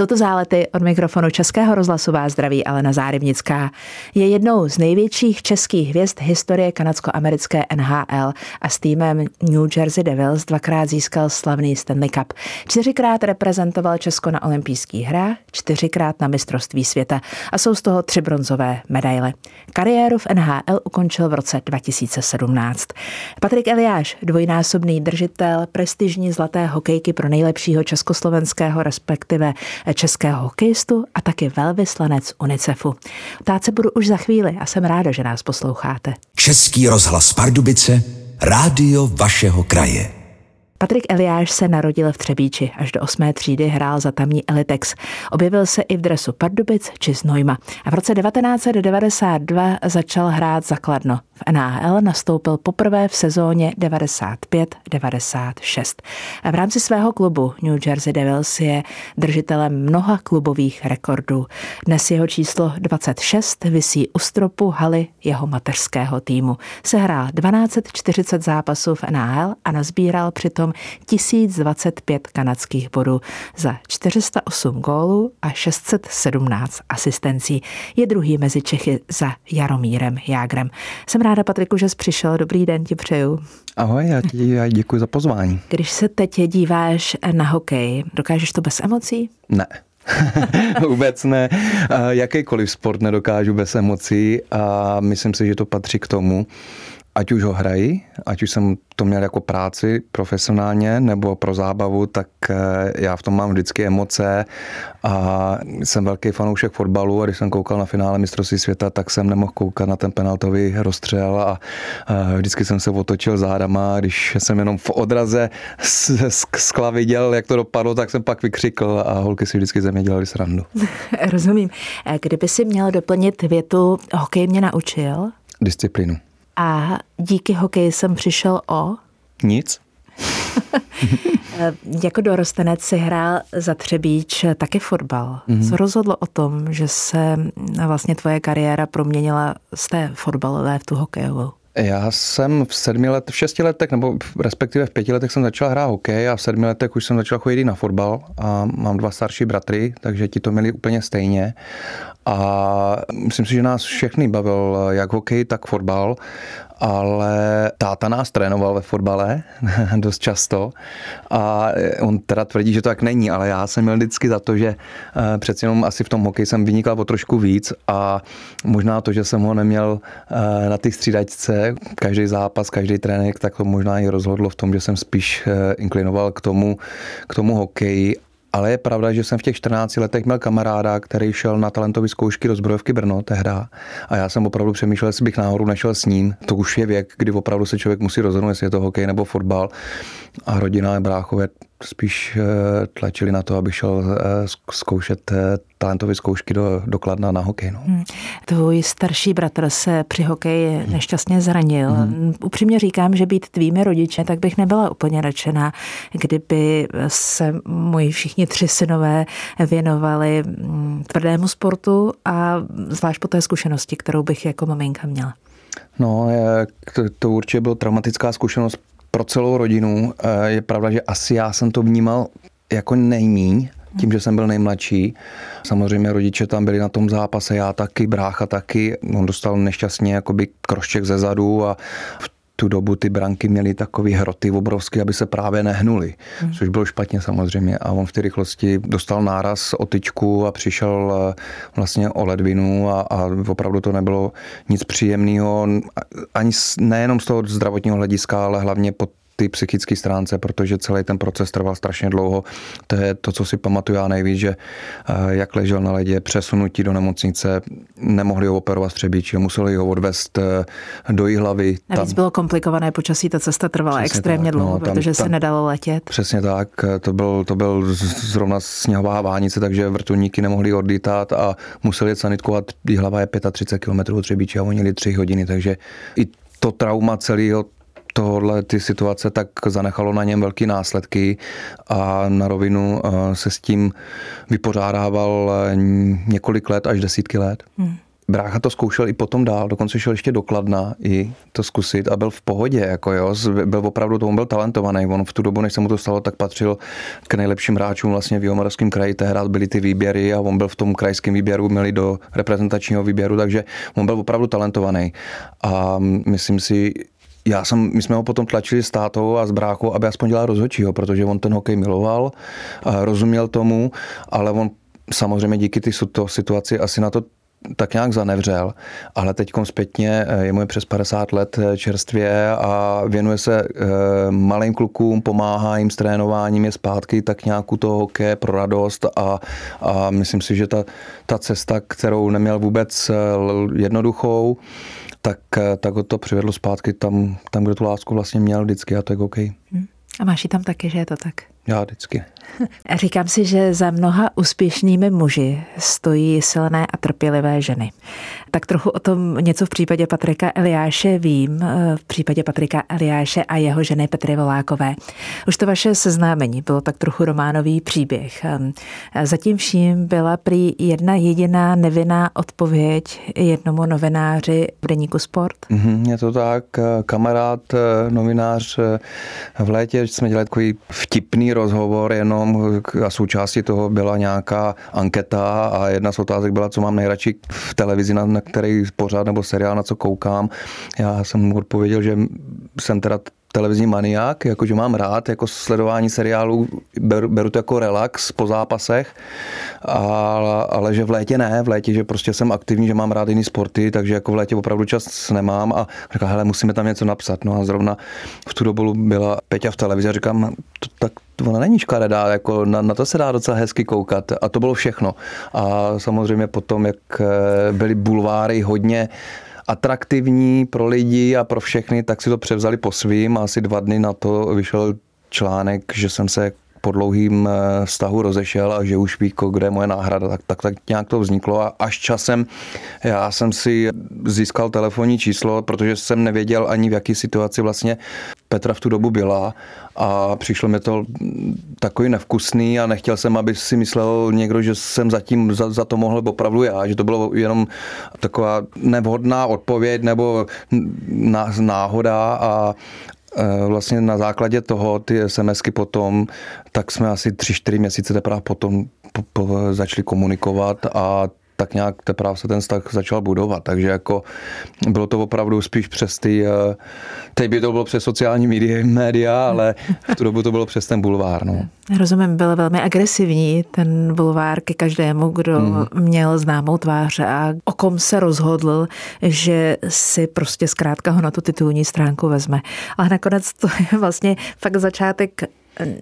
Jsou to zálety od mikrofonu Českého rozhlasu vás zdraví Alena Zárybnická. Je jednou z největších českých hvězd historie kanadsko-americké NHL a s týmem New Jersey Devils dvakrát získal slavný Stanley Cup. Čtyřikrát reprezentoval Česko na olympijských hrách, čtyřikrát na mistrovství světa a jsou z toho tři bronzové medaile. Kariéru v NHL ukončil v roce 2017. Patrik Eliáš, dvojnásobný držitel prestižní zlaté hokejky pro nejlepšího československého, respektive českého hokejistu a taky velvyslanec UNICEFu. Ptát se budu už za chvíli a jsem ráda, že nás posloucháte. Český rozhlas Pardubice, rádio vašeho kraje. Patrik Eliáš se narodil v Třebíči. Až do osmé třídy hrál za tamní Elitex. Objevil se i v dresu Pardubic či Znojma. A v roce 1992 začal hrát za Kladno. V NHL nastoupil poprvé v sezóně 95-96. V rámci svého klubu New Jersey Devils je držitelem mnoha klubových rekordů. Dnes jeho číslo 26 visí u stropu haly jeho mateřského týmu. Sehrál 1240 zápasů v NHL a nazbíral přitom 1025 kanadských bodů za 408 gólů a 617 asistencí. Je druhý mezi Čechy za Jaromírem Jágrem. Jsem ráda, Patriku, že jsi přišel. Dobrý den ti přeju. Ahoj, já ti já děkuji za pozvání. Když se teď díváš na hokej, dokážeš to bez emocí? Ne. Vůbec ne. Jakýkoliv sport nedokážu bez emocí a myslím si, že to patří k tomu, ať už ho hrají, ať už jsem to měl jako práci profesionálně nebo pro zábavu, tak eh, já v tom mám vždycky emoce a jsem velký fanoušek fotbalu a když jsem koukal na finále mistrovství světa, tak jsem nemohl koukat na ten penaltový rozstřel a vždycky jsem se otočil zádama, když jsem jenom v odraze z skla viděl, jak to dopadlo, tak jsem pak vykřikl a holky si vždycky ze mě dělali srandu. Rozumím. Eh, kdyby si měl doplnit větu, hokej mě naučil? Disciplínu. A díky hokeji jsem přišel o? Nic. jako dorostenec si hrál za Třebíč taky fotbal. Mm-hmm. Co rozhodlo o tom, že se vlastně tvoje kariéra proměnila z té fotbalové v tu hokejovou? Já jsem v sedmi let, v šesti letech, nebo respektive v pěti letech jsem začal hrát hokej a v sedmi letech už jsem začal chodit na fotbal a mám dva starší bratry, takže ti to měli úplně stejně. A myslím si, že nás všechny bavil jak hokej, tak fotbal ale táta nás trénoval ve fotbale dost často a on teda tvrdí, že to tak není, ale já jsem měl vždycky za to, že eh, přeci jenom asi v tom hokeji jsem vynikal o trošku víc a možná to, že jsem ho neměl eh, na té střídačce, každý zápas, každý trénink, tak to možná i rozhodlo v tom, že jsem spíš eh, inklinoval k tomu, k tomu hokeji ale je pravda, že jsem v těch 14 letech měl kamaráda, který šel na talentové zkoušky do zbrojovky Brno tehda. A já jsem opravdu přemýšlel, jestli bych náhodou nešel s ním. To už je věk, kdy opravdu se člověk musí rozhodnout, jestli je to hokej nebo fotbal. A rodina bráchové spíš eh, tlačili na to, aby šel eh, zkoušet eh, talentové zkoušky do, do Kladna na hokej. No. Hmm. Tvůj starší bratr se při hokeji hmm. nešťastně zranil. Hmm. Upřímně říkám, že být tvými rodiče, tak bych nebyla úplně nadšená, kdyby se moji všichni tři synové věnovali mm, tvrdému sportu a zvlášť po té zkušenosti, kterou bych jako maminka měla. No, to, to určitě byla traumatická zkušenost pro celou rodinu. Eh, je pravda, že asi já jsem to vnímal jako nejmíň, tím, že jsem byl nejmladší. Samozřejmě rodiče tam byli na tom zápase, já taky, brácha taky. On dostal nešťastně jakoby krošček ze zadu a v tu dobu ty branky měly takový hroty obrovský, aby se právě nehnuli, hmm. což bylo špatně samozřejmě. A on v té rychlosti dostal náraz o tyčku a přišel eh, vlastně o ledvinu a, a opravdu to nebylo nic příjemného, ani nejenom z toho zdravotního hlediska, ale hlavně pod té psychické stránce, protože celý ten proces trval strašně dlouho. To je to, co si pamatuju já nejvíc, že eh, jak ležel na ledě, přesunutí do nemocnice, nemohli ho operovat střebíči, museli ho odvést eh, do hlavy. Navíc tam... bylo komplikované počasí, ta cesta trvala přesně extrémně tak, dlouho, no, tam, protože tam, se nedalo letět. Přesně tak, to byl, to byl zrovna sněhová vánice, takže vrtulníky nemohli odlítat a museli sanitkovat, hlava je 35 km od Třebíči a oni jeli 3 hodiny, takže i to trauma celého tohle ty situace, tak zanechalo na něm velký následky a na rovinu eh, se s tím vypořádával eh, několik let až desítky let. Hmm. brácha to zkoušel i potom dál, dokonce šel ještě dokladna i to zkusit a byl v pohodě, jako jo, byl opravdu, to on byl talentovaný, on v tu dobu, než se mu to stalo, tak patřil k nejlepším hráčům vlastně v Jihomoravském kraji, tehdy byly ty výběry a on byl v tom krajském výběru, měli do reprezentačního výběru, takže on byl opravdu talentovaný a myslím si, já jsem, my jsme ho potom tlačili s tátou a s bráchou, aby aspoň dělal rozhodčího, protože on ten hokej miloval, rozuměl tomu, ale on samozřejmě díky ty situaci asi na to tak nějak zanevřel, ale teď zpětně eh, je mu přes 50 let eh, čerstvě a věnuje se eh, malým klukům, pomáhá jim s trénováním, je zpátky tak nějakou toho hokeje pro radost a, a myslím si, že ta, ta cesta, kterou neměl vůbec jednoduchou, tak, tak ho to přivedlo zpátky tam, tam, kde tu lásku vlastně měl vždycky a to je OK. Hmm. A máš ji tam taky, že je to tak? Já vždycky. Říkám si, že za mnoha úspěšnými muži stojí silné a trpělivé ženy. Tak trochu o tom něco v případě Patrika Eliáše vím, eh, v případě Patrika Eliáše a jeho ženy Petry Volákové. Už to vaše seznámení bylo tak trochu románový příběh. Ehm, zatím vším byla prý jedna jediná nevinná odpověď jednomu novináři v deníku Sport. Mm-hmm, je to tak, kamarád, eh, novinář eh, v létě jsme dělali takový vtipný rozhovor, jenom a součástí toho byla nějaká anketa a jedna z otázek byla, co mám nejradši v televizi, na, na který pořád nebo seriál, na co koukám. Já jsem mu odpověděl, že jsem teda televizní maniák, jakože mám rád jako sledování seriálů, beru, beru to jako relax po zápasech, ale, ale že v létě ne, v létě, že prostě jsem aktivní, že mám rád jiný sporty, takže jako v létě opravdu čas nemám a říkám, hele, musíme tam něco napsat. No a zrovna v tu dobu byla Peťa v televizi a říkám, to, tak ona není škaredá, jako na, na to se dá docela hezky koukat a to bylo všechno. A samozřejmě potom, jak eh, byly bulváry hodně atraktivní pro lidi a pro všechny, tak si to převzali po svým a asi dva dny na to vyšel článek, že jsem se po dlouhým eh, vztahu rozešel a že už ví, kde je moje náhrada, tak, tak, tak nějak to vzniklo a až časem já jsem si získal telefonní číslo, protože jsem nevěděl ani v jaký situaci vlastně Petra v tu dobu byla a přišlo mi to takový nevkusný a nechtěl jsem, aby si myslel někdo, že jsem zatím za, za to mohl opravdu já, že to bylo jenom taková nevhodná odpověď nebo náhoda a e, vlastně na základě toho ty SMSky potom, tak jsme asi tři čtyři měsíce teprve potom po, po, začali komunikovat a tak nějak teprve se ten vztah začal budovat. Takže jako bylo to opravdu spíš přes ty, eh, teď by to bylo přes sociální média, média, ale v tu dobu to bylo přes ten bulvár. No. Rozumím, byl velmi agresivní ten bulvár ke každému, kdo mm. měl známou tvář a o kom se rozhodl, že si prostě zkrátka ho na tu titulní stránku vezme. Ale nakonec to je vlastně fakt začátek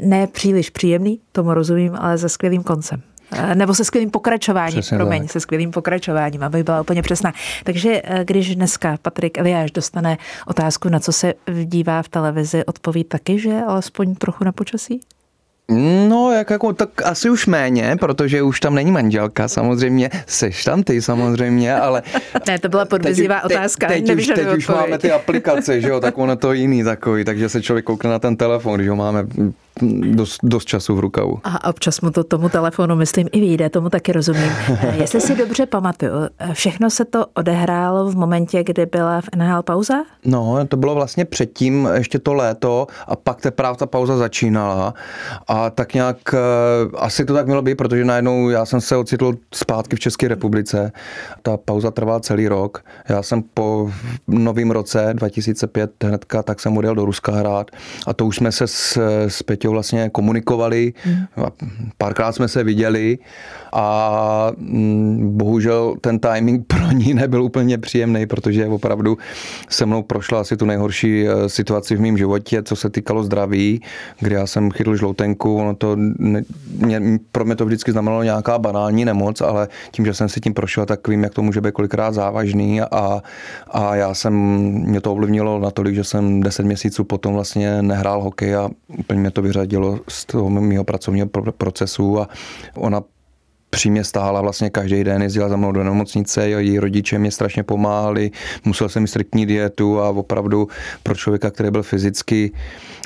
ne příliš příjemný, tomu rozumím, ale se skvělým koncem. Eh, nebo se skvělým pokračováním, Přesně promiň, tak. se skvělým pokračováním, aby byla úplně přesná. Takže eh, když dneska Patrik Eliáš dostane otázku, na co se dívá v televizi, odpoví taky, že alespoň trochu na počasí? No, jak jako, tak asi už méně, protože už tam není manželka, samozřejmě, seš tam ty samozřejmě, ale... Ne, to byla podvizivá otázka, teď, teď, už, teď už máme ty aplikace, že jo, tak ono to jiný takový, takže se člověk koukne na ten telefon, když ho máme dost, dost času v rukavu. A občas mu to tomu telefonu, myslím, i vyjde, tomu taky rozumím. Jestli si dobře pamatuju, všechno se to odehrálo v momentě, kdy byla v NHL pauza? No, to bylo vlastně předtím, ještě to léto a pak teprve ta pauza začínala a tak nějak eh, asi to tak mělo být, protože najednou já jsem se ocitl zpátky v České republice. Ta pauza trvala celý rok. Já jsem po novém roce 2005 hnedka, tak jsem odjel do Ruska hrát a to už jsme se s, s Peťou Peťou vlastně komunikovali, mm. párkrát jsme se viděli a mm, bohužel ten timing pro ní nebyl úplně příjemný, protože opravdu se mnou prošla asi tu nejhorší eh, situaci v mém životě, co se týkalo zdraví, kdy já jsem chytl žloutenku, ono to, mě, pro mě to vždycky znamenalo nějaká banální nemoc, ale tím, že jsem si tím prošel, tak vím, jak to může být kolikrát závažný a, a já jsem, mě to ovlivnilo natolik, že jsem 10 měsíců potom vlastně nehrál hokej a úplně mě to vyřadilo z toho mého pracovního procesu a ona při mě stála vlastně každý den, jezdila za mnou do nemocnice, její rodiče mě strašně pomáhali, musel jsem mít striktní dietu a opravdu pro člověka, který byl fyzicky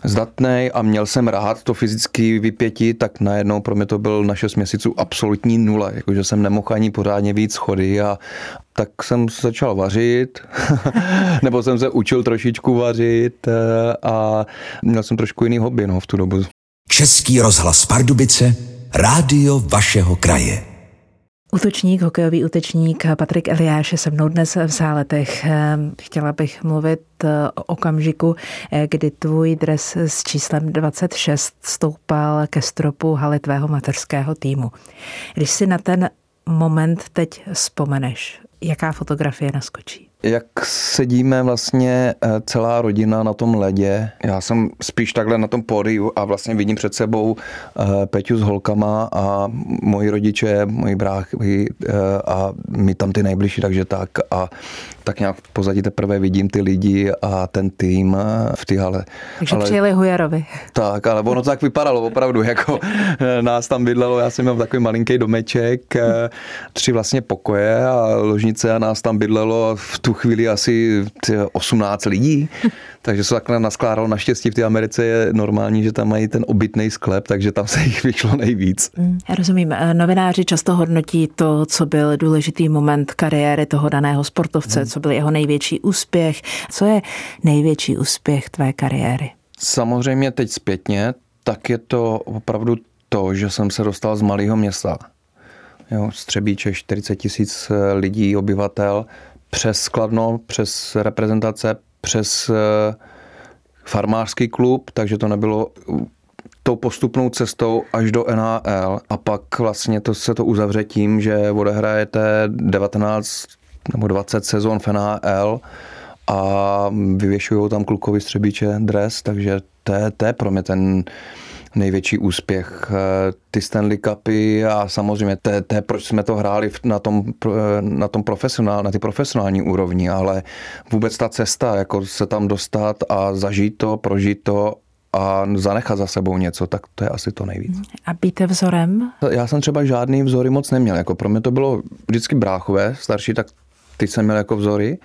zdatný a měl jsem rád to fyzické vypětí, tak najednou pro mě to byl na 6 měsíců absolutní nula, jakože jsem nemohl ani pořádně víc schody a tak jsem začal vařit, nebo jsem se učil trošičku vařit eh, a měl jsem trošku jiný hobby no, v tu dobu. Český rozhlas Pardubice, rádio vašeho kraje. Útočník, hokejový útočník Patrik Eliáš je se mnou dnes v záletech. Chtěla bych mluvit o okamžiku, kdy tvůj dres s číslem 26 stoupal ke stropu haly tvého mateřského týmu. Když si na ten moment teď vzpomeneš, jaká fotografie naskočí? Jak sedíme vlastně eh, celá rodina na tom ledě, já jsem spíš takhle na tom pódiu a vlastně vidím před sebou eh, Peťu s holkama a moji rodiče, moji bráchy eh, a my tam ty nejbližší, takže tak a tak nějak v pozadí teprve vidím ty lidi a ten tým v té hale. Takže ale, přijeli Hujarovi. Tak, ale ono to tak vypadalo opravdu, jako nás tam bydlelo, já jsem měl takový malinký domeček, tři vlastně pokoje a ložnice a nás tam bydlelo v tu chvíli asi 18 lidí, takže se takhle naskládalo. Naštěstí v té Americe je normální, že tam mají ten obytný sklep, takže tam se jich vyšlo nejvíc. Mm, já rozumím. Eh, novináři často hodnotí to, co byl důležitý moment kariéry toho daného sportovce, hmm. co byl jeho největší úspěch. Co je největší úspěch tvé kariéry? Samozřejmě teď zpětně, tak je to opravdu to, že jsem se dostal z malého města. Jo, Střebíče, 40 tisíc eh, lidí, obyvatel, přes Skladno, přes reprezentace, přes eh, farmářský klub, takže to nebylo tou postupnou cestou až do NHL a pak vlastně to se to uzavře tím, že odehrajete 19 nebo 20 sezon v NHL a vyvěšují tam klukovi střebíče dres, takže to je, to je pro mě ten největší úspěch. Eh, ty Stanley Cupy a samozřejmě to, to je, proč jsme to hráli na tom, eh, na tom profesionál, na ty profesionální úrovni, ale vůbec ta cesta, jako se tam dostat a zažít to, prožít to a zanechat za sebou něco, tak to je asi to nejvíc. A být vzorem? Já jsem třeba žádný vzory moc neměl. Jako pro mě to bylo vždycky bráchové, starší, tak ty jsem měl jako vzory.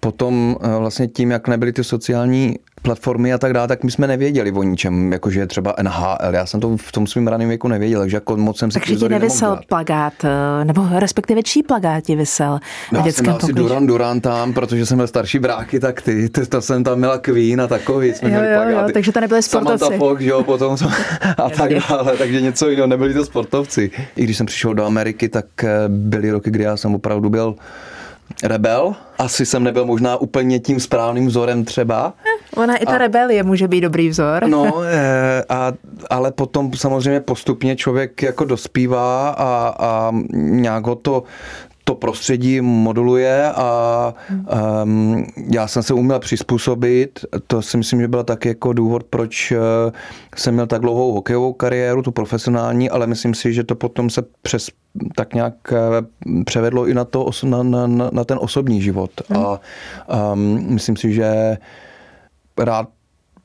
Potom eh, vlastně tím, jak nebyly ty sociální platformy a tak dále, tak my jsme nevěděli o ničem, jakože třeba NHL. Já jsem to v tom svém raném věku nevěděl, takže jako moc jsem si Takže ti nevysel plagát, eh, nebo respektive čí plagát ti vysel no, Já jsem asi Duran Duran tam, protože jsem měl starší bráky, tak ty, ty to jsem tam měla Queen a takový. Jsme jo, jo, jo, takže to nebyly sportovci. Samantha Fox, jo, potom a tak dále, takže něco jiného, nebyli to sportovci. I když jsem přišel do Ameriky, tak eh, byly roky, kdy já jsem opravdu byl rebel. Asi jsem nebyl možná úplně tím správným vzorem třeba. Ona i ta a, rebelie může být dobrý vzor. No, eh, a, ale potom samozřejmě postupně člověk jako dospívá a, a nějak ho to to prostředí moduluje a um, já jsem se uměl přizpůsobit. To si myslím, že byl tak jako důvod, proč uh, jsem měl tak dlouhou hokejovou kariéru, tu profesionální, ale myslím si, že to potom se přes tak nějak uh, převedlo i na, to, na, na, na ten osobní život. Hmm. A um, myslím si, že rád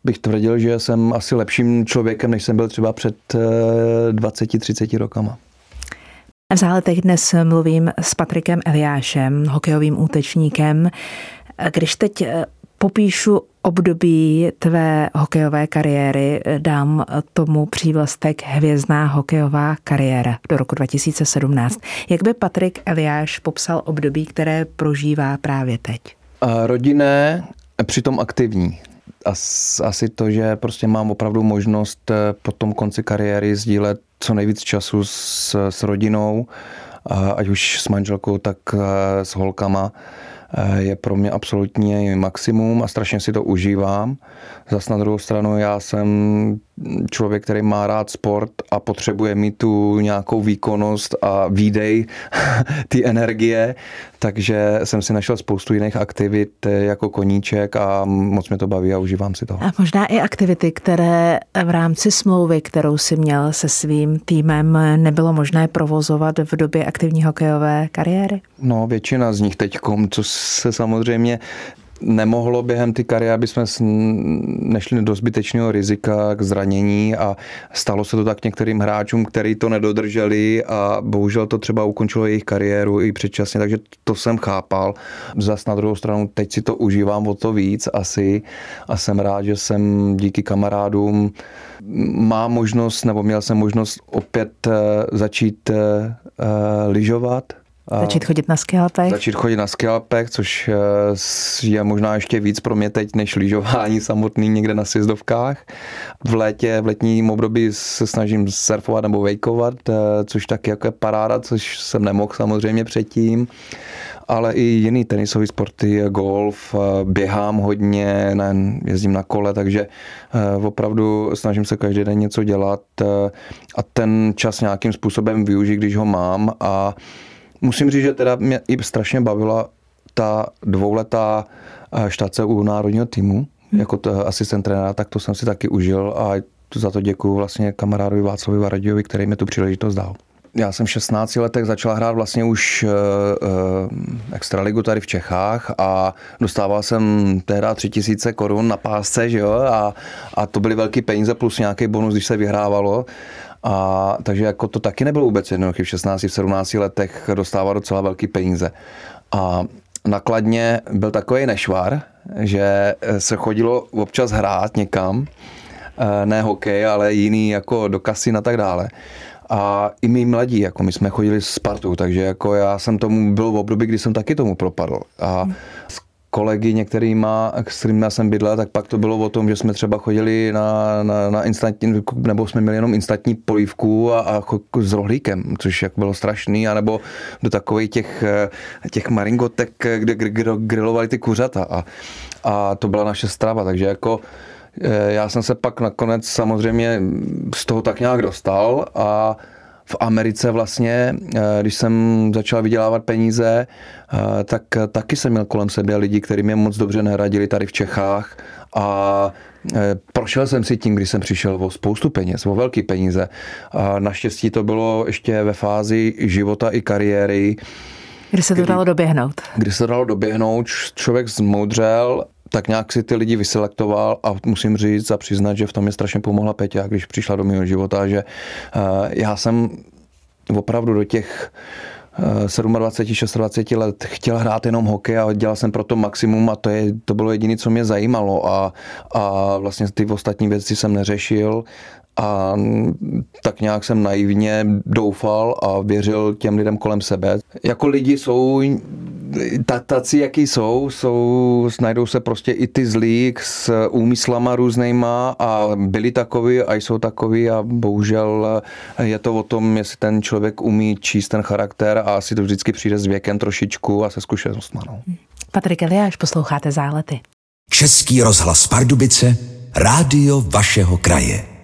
bych tvrdil, že jsem asi lepším člověkem, než jsem byl třeba před 20-30 uh, rokama. V záletech dnes mluvím s Patrikem Eliášem, hokejovým útečníkem. Když teď eh, popíšu období tvé hokejové kariéry, dám tomu přívlastek Hvězdná hokejová kariéra do roku 2017. Jak by Patrik Eliáš popsal období, které prožívá právě teď? Rodinné, přitom aktivní asi to, že prostě mám opravdu možnost eh, po tom konci kariéry sdílet co nejvíc času s, s rodinou, ať už s manželkou, tak eh, s holkama eh, je pro mě absolutně maximum a strašně si to užívám. Zas na druhou stranu já jsem člověk, který má rád sport a potřebuje mít tu nějakou výkonnost a výdej ty energie, takže jsem si našel spoustu jiných aktivit jako koníček a moc mě to baví a užívám si to. A možná i aktivity, které v rámci smlouvy, kterou si měl se svým týmem, nebylo možné provozovat v době aktivní hokejové kariéry? No, většina z nich teď, co se samozřejmě nemohlo během ty kariéry, aby jsme nešli do zbytečného rizika k zranění a stalo se to tak některým hráčům, který to nedodrželi a bohužel to třeba ukončilo jejich kariéru i předčasně, takže to jsem chápal. Zas na druhou stranu teď si to užívám o to víc asi a jsem rád, že jsem díky kamarádům má možnost, nebo měl jsem možnost opět eh, začít uh, lyžovat Začít chodit na skialpech? Začít chodit na skialpech, což eh, je možná ještě víc pro mě teď, než lyžování samotný někde na sjezdovkách. V létě, v letním období se snažím surfovat nebo vejkovat, eh, což taky jako je paráda, což jsem nemohl samozřejmě předtím ale i jiný tenisové sporty, golf, eh, běhám hodně, ne, jezdím na kole, takže opravdu snažím se každý den něco dělat a ten čas nějakým způsobem využít, když ho mám a Musím říct, že teda mě i strašně bavila ta dvouletá eh, štace u národního týmu, hmm. jako to asistent trenéra, tak to jsem si taky užil a za to děkuji vlastně kamarádovi Václavi Varadiovi, který mi tu příležitost dal. Já jsem v 16 letech začal hrát vlastně už uh, extraligu tady v Čechách a dostával jsem tehdy 3000 korun na pásce, že jo, a, a to byly velké peníze plus nějaký bonus, když se vyhrávalo. A, takže jako to taky nebylo vůbec jednoduché v 16, v 17 letech dostávat docela velký peníze. A nakladně byl takový nešvar, že se chodilo občas hrát někam, eh, ne hokej, ale jiný jako do kasy a tak dále. A i my mladí, jako my jsme chodili s Spartu, takže jako já jsem tomu byl v období, kdy jsem taky tomu propadl. A hmm kolegy některýma, s kterými já jsem bydlel, tak pak to bylo o tom, že jsme třeba chodili na, na, na instantní, nebo jsme měli jenom instantní polívku a, a s rohlíkem, což jak bylo strašný, anebo do takových těch, těch maringotek, kde grilovali ty kuřata a, a to byla naše strava, takže jako eh, já jsem se pak nakonec samozřejmě z toho tak nějak dostal a v Americe vlastně, eh, když jsem začal vydělávat peníze, eh, tak taky jsem měl kolem sebe lidi, kteří mě moc dobře neradili tady v Čechách a eh, prošel jsem si tím, když jsem přišel o spoustu peněz, o velké peníze. A naštěstí to bylo ještě ve fázi života i kariéry, kdy se to dalo doběhnout. Kdy se to dalo doběhnout, člověk zmoudřel tak nějak si ty lidi vyselektoval a musím říct a přiznat, že v tom je strašně pomohla Peťa, když přišla do mého života, že eh, já jsem opravdu do těch 27, eh, 26 let chtěl hrát jenom hokej a dělal jsem pro to maximum a to, je, to bylo jediné, co mě zajímalo a, a vlastně ty ostatní věci jsem neřešil a tak nějak jsem naivně doufal a věřil těm lidem kolem sebe. Jako lidi jsou taci, jaký jsou, jsou, najdou se prostě i ty zlí s úmyslama různýma a byli takový a jsou takový a bohužel je to o tom, jestli ten člověk umí číst ten charakter a asi to vždycky přijde s věkem trošičku a se zkušenostmi. No. Patrik Eliáš, posloucháte Zálety. Český rozhlas Pardubice, rádio vašeho kraje.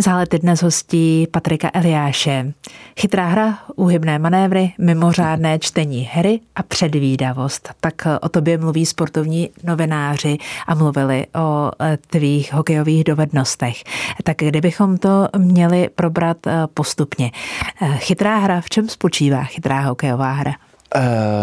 Zálety dnes hostí Patrika Eliáše. Chytrá hra, úhybné manévry, mimořádné čtení hry a předvídavost. Tak o tobě mluví sportovní novináři a mluvili o e, tvých hokejových dovednostech. Tak kdybychom to měli probrat e, postupně. E, chytrá hra, v čem spočívá chytrá hokejová hra?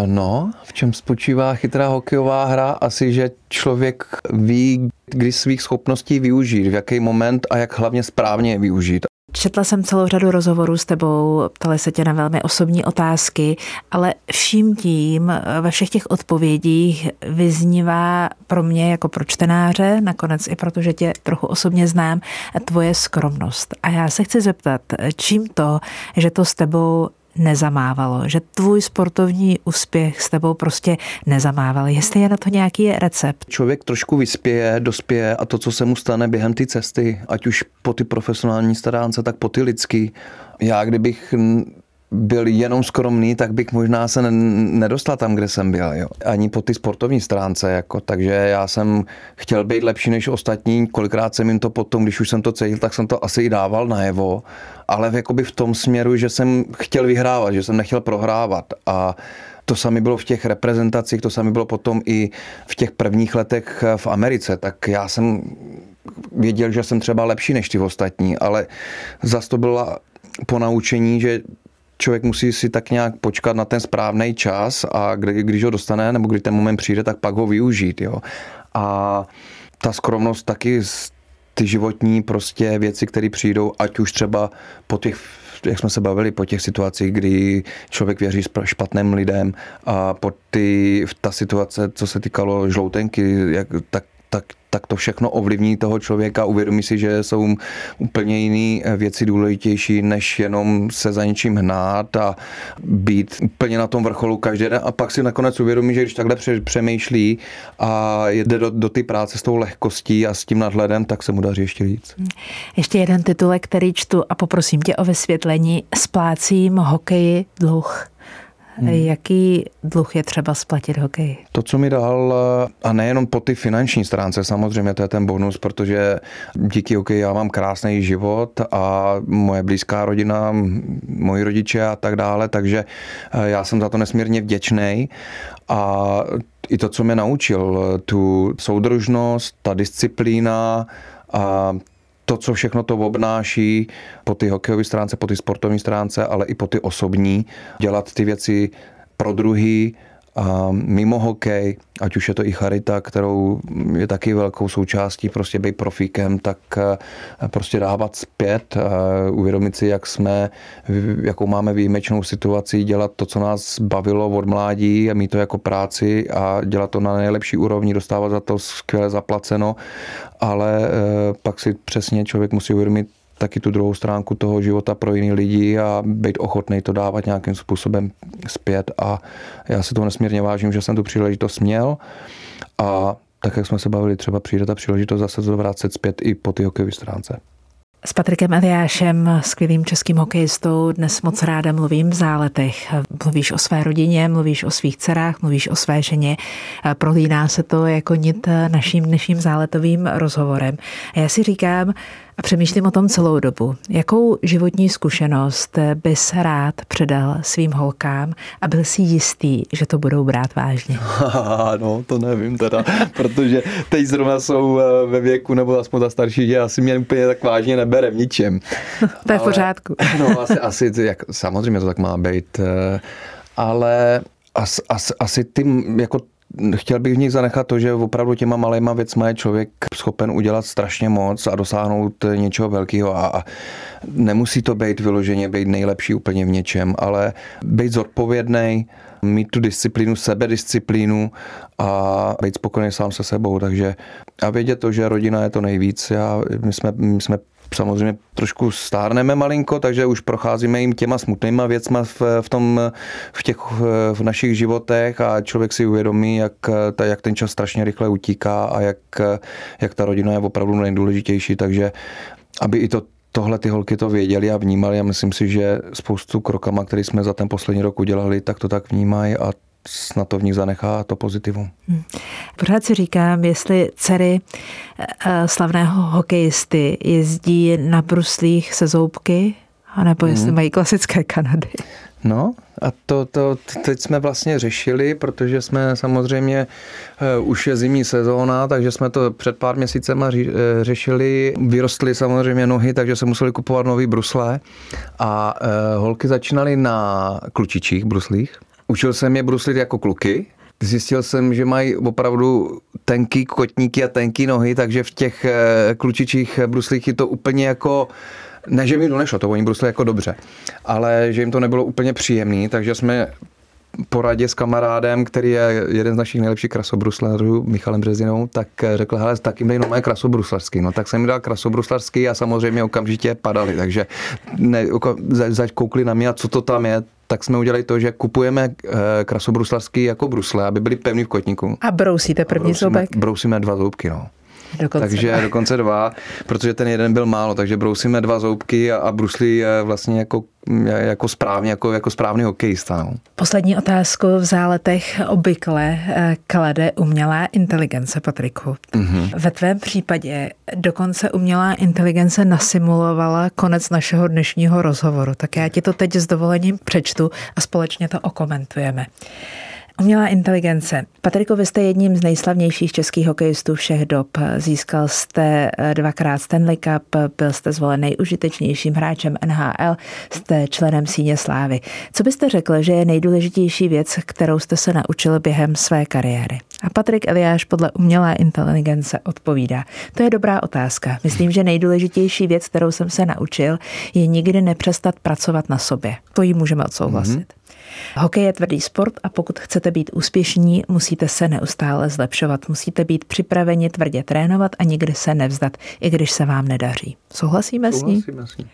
No, v čem spočívá chytrá hokejová hra? Asi, že člověk ví, kdy svých schopností využít, v jaký moment a jak hlavně správně je využít. Četla jsem celou řadu rozhovorů s tebou, ptali se tě na velmi osobní otázky, ale vším tím ve všech těch odpovědích vyznívá pro mě jako pro čtenáře, nakonec i protože tě trochu osobně znám, tvoje skromnost. A já se chci zeptat, čím to, že to s tebou nezamávalo, že tvůj sportovní úspěch s tebou prostě nezamával. Jestli je na to nějaký recept? Člověk trošku vyspěje, dospěje a to, co se mu stane během té cesty, ať už po ty profesionální staránce, tak po ty lidský. Já kdybych byl jenom skromný, tak bych možná se nedostal tam, kde jsem byl. Jo. Ani po ty sportovní stránce. Jako. Takže já jsem chtěl být lepší než ostatní. Kolikrát jsem jim to potom, když už jsem to cítil, tak jsem to asi i dával najevo. Ale jakoby v tom směru, že jsem chtěl vyhrávat, že jsem nechtěl prohrávat. A to sami bylo v těch reprezentacích, to sami bylo potom i v těch prvních letech v Americe. Tak já jsem věděl, že jsem třeba lepší než ty ostatní, ale zase to byla po naučení, že člověk musí si tak nějak počkat na ten správný čas a kdy, když ho dostane, nebo kdy ten moment přijde, tak pak ho využít. Jo. A ta skromnost taky ty životní prostě věci, které přijdou, ať už třeba po těch jak jsme se bavili, po těch situacích, kdy člověk věří špatným lidem a po ty, ta situace, co se týkalo žloutenky, jak, tak tak, tak to všechno ovlivní toho člověka, uvědomí si, že jsou úplně jiné věci důležitější, než jenom se za něčím hnát a být úplně na tom vrcholu každý den a pak si nakonec uvědomí, že když takhle přemýšlí a jde do, do ty práce s tou lehkostí a s tím nadhledem, tak se mu daří ještě víc. Ještě jeden titulek, který čtu a poprosím tě o vysvětlení. Splácím hokeji dluh. Hmm. Jaký dluh je třeba splatit hokej? To, co mi dal, a nejenom po ty finanční stránce, samozřejmě to je ten bonus, protože díky hokeji já mám krásný život a moje blízká rodina, moji rodiče a tak dále, takže eh, já jsem za to nesmírně vděčný a i to, co mě naučil, tu soudržnost, ta disciplína a to, co všechno to obnáší po ty hokejové stránce, po ty sportovní stránce, ale i po ty osobní, dělat ty věci pro druhý, a mimo hokej, ať už je to i charita, kterou je taky velkou součástí prostě být profíkem, tak eh, prostě dávat zpět, uvědomit si, jak jsme, jakou máme výjimečnou situaci, dělat to, co nás bavilo od mládí a mít to jako práci a dělat to na nejlepší úrovni, dostávat za to skvěle zaplaceno, ale eh, pak si přesně člověk musí uvědomit, taky tu druhou stránku toho života pro jiný lidi a být ochotný to dávat nějakým způsobem zpět a já se toho nesmírně vážím, že jsem tu příležitost měl a tak, jak jsme se bavili, třeba přijde ta příležitost zase to vrátit zpět i po ty hokejové stránce. S Patrikem Eliášem, skvělým českým hokejistou, dnes moc ráda mluvím v záletech. Mluvíš o své rodině, mluvíš o svých dcerách, mluvíš o své ženě. Prolíná se to jako nit naším dnešním záletovým rozhovorem. A já si říkám, a přemýšlím o tom celou dobu. Jakou životní zkušenost bys rád předal svým holkám a byl si jistý, že to budou brát vážně? no, to nevím teda, protože teď zrovna jsou eh, ve věku, nebo aspoň ta starší, že asi mě úplně tak vážně nebere v ničem. to je v pořádku. no, asi, asi jak, samozřejmě to tak má být, eh, ale as, as, asi ty jako chtěl bych v nich zanechat to, že opravdu těma malýma věcma je člověk schopen udělat strašně moc a dosáhnout něčeho velkého a, a nemusí to být vyloženě být nejlepší úplně v něčem, ale být zodpovědný, mít tu disciplínu, sebedisciplínu a být spokojený sám se sebou. Takže a vědět to, že rodina je to nejvíc. Já, my, jsme, my jsme samozřejmě trošku stárneme malinko, takže už procházíme jim těma smutnýma věcma v, v, tom, v těch v našich životech a člověk si uvědomí, jak, ta, jak ten čas strašně rychle utíká a jak, jak ta rodina je opravdu nejdůležitější, takže aby i to tohle ty holky to věděli a vnímali a myslím si, že spoustu krokama, které jsme za ten poslední rok udělali, tak to tak vnímají a snad to v nich zanechá to pozitivum. Hmm. Pořád si říkám, jestli dcery eh, slavného hokejisty jezdí na bruslích se zoubky, anebo jestli hmm. mají klasické Kanady. No a to, to teď jsme vlastně řešili, protože jsme samozřejmě, uh, už je zimní sezóna, takže jsme to před pár měsícema ří, uh, řešili. Vyrostly samozřejmě nohy, takže se museli kupovat nový brusle a uh, holky začínaly na klučičích bruslích. Učil jsem je bruslit jako kluky, Zjistil jsem, že mají opravdu tenký kotníky a tenký nohy, takže v těch klučičích bruslích je to úplně jako ne, že mi to nešlo, to oni brusli jako dobře, ale že jim to nebylo úplně příjemný, takže jsme poradě s kamarádem, který je jeden z našich nejlepších krasobruslerů, Michalem Březinou, tak řekl, hele, tak jim dej nové krasobruslarský. No tak jsem jim dal krasobruslarský a samozřejmě okamžitě padali, takže ne, zač koukli na mě a co to tam je, tak jsme udělali to, že kupujeme eh, krasobruslarský jako brusle, aby byly pevný v kotníku. A brousíte první zoubek? Brousíme dva zoubky, no. Dokonce takže dokonce dva, protože ten jeden byl málo, takže brousíme dva zoubky a, a bruslí vlastně jako, jako správně, jako, jako správný hokejista. No. Poslední otázku v záletech obvykle eh, klade umělá inteligence, Patriku. Mm-hmm. Ve tvém případě dokonce umělá inteligence nasimulovala konec našeho dnešního rozhovoru, tak já ti to teď s dovolením přečtu a společně to okomentujeme. Umělá inteligence. Patriku, vy jste jedním z nejslavnějších českých hokejistů všech dob. Získal jste eh, dvakrát Stanley Cup, byl jste zvolen nejužitečnějším hráčem NHL, jste členem síně slávy. Co byste řekl, že je nejdůležitější věc, kterou jste se naučil během své kariéry? A Patrik Eliáš podle umělé inteligence odpovídá. To je dobrá otázka. Myslím, že nejdůležitější věc, kterou jsem se naučil, je nikdy nepřestat pracovat na sobě. To jí můžeme odsouhlasit. Mm-hmm. Hokej je tvrdý sport a pokud chcete být úspěšní, musíte se neustále zlepšovat. Musíte být připraveni tvrdě trénovat a nikdy se nevzdat, i když se vám nedaří. Souhlasíme, Souhlasíme s ní? S ní.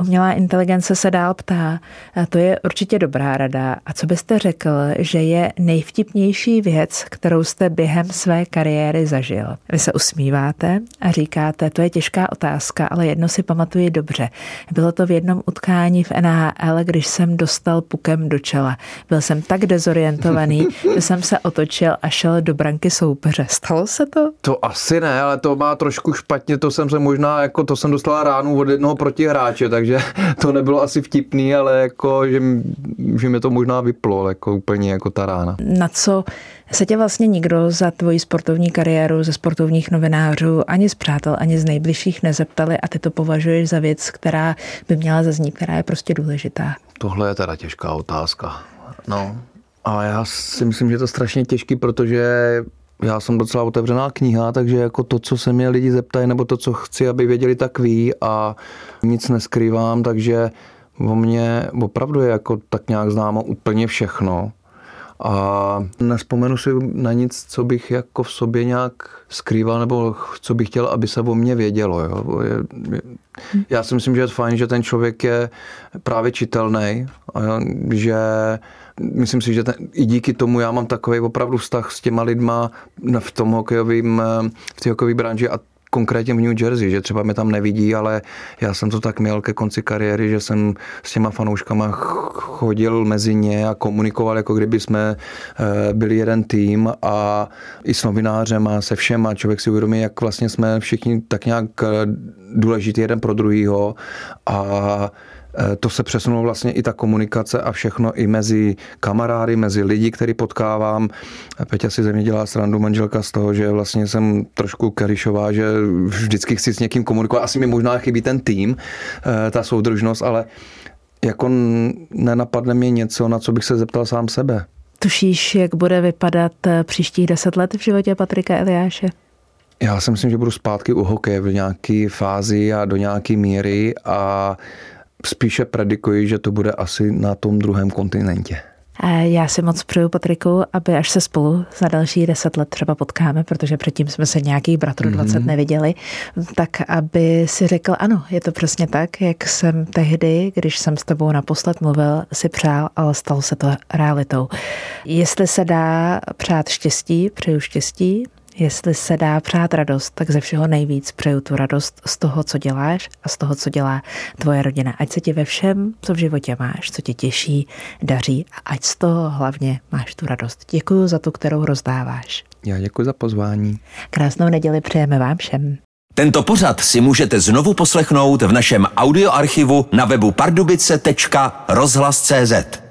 Umělá inteligence se dál ptá, a to je určitě dobrá rada. A co byste řekl, že je nejvtipnější věc, kterou jste během své kariéry zažil? Vy se usmíváte a říkáte, to je těžká otázka, ale jedno si pamatuji dobře. Bylo to v jednom utkání v NHL, když jsem dostal pukem do čela. Byl jsem tak dezorientovaný, že jsem se otočil a šel do branky soupeře. Stalo se to? To asi ne, ale to má trošku špatně, to jsem se možná, jako to jsem dostala ránu od jednoho protihráče, tak takže to nebylo asi vtipný, ale jako, že, že mi to možná vyplo jako úplně jako ta rána. Na co se tě vlastně nikdo za tvoji sportovní kariéru ze sportovních novinářů ani z přátel, ani z nejbližších nezeptali a ty to považuješ za věc, která by měla zaznít, která je prostě důležitá? Tohle je teda těžká otázka. No, a já si myslím, že je to strašně těžký, protože já jsem docela otevřená kniha, takže jako to, co se mě lidi zeptají, nebo to, co chci, aby věděli, tak ví a nic neskrývám, takže o mě opravdu je jako tak nějak známo úplně všechno. A nespomenu si na nic, co bych jako v sobě nějak skrýval, nebo co bych chtěl, aby se o mě vědělo. Jo. Já si myslím, že je fajn, že ten člověk je právě čitelný, že myslím si, že ten, i díky tomu já mám takový opravdu vztah s těma lidma v tom hokejovém, v té hokejové branži a konkrétně v New Jersey, že třeba mě tam nevidí, ale já jsem to tak měl ke konci kariéry, že jsem s těma fanouškama chodil mezi ně a komunikoval, jako kdyby jsme eh, byli jeden tým a i s novinářem a se všem a člověk si uvědomí, jak vlastně jsme všichni tak nějak eh, důležitý jeden pro druhýho a Eh, to se přesunulo vlastně i ta komunikace a všechno i mezi kamarády, mezi lidi, který potkávám. Peťa si ze mě dělá srandu manželka z toho, že vlastně jsem trošku karišová, že vždycky chci s někým komunikovat. Asi mi možná chybí ten tým, eh, ta soudržnost, ale jako nenapadne mě něco, na co bych se zeptal sám sebe. Tušíš, jak bude vypadat eh, příštích deset let v životě Patrika Eliáše? Já si myslím, že budu zpátky u hokeje v nějaké fázi a do nějaké míry a spíše predikuji, že to bude asi na tom druhém kontinentě. Já si moc přeju, Patriku, aby až se spolu za další deset let třeba potkáme, protože předtím jsme se nějakých bratrů mm-hmm. 20 neviděli, tak aby si řekl, ano, je to přesně tak, jak jsem tehdy, když jsem s tebou naposled mluvil, si přál, ale stalo se to realitou. Jestli se dá přát štěstí, přeju štěstí, Jestli se dá přát radost, tak ze všeho nejvíc přeju tu radost z toho, co děláš a z toho, co dělá tvoje rodina. Ať se ti ve všem, co v životě máš, co tě těší, daří a ať z toho hlavně máš tu radost. Děkuji za tu, kterou rozdáváš. Já děkuji za pozvání. Krásnou neděli přejeme vám všem. Tento pořad si můžete znovu poslechnout v našem audioarchivu na webu pardubice.rozhlas.cz.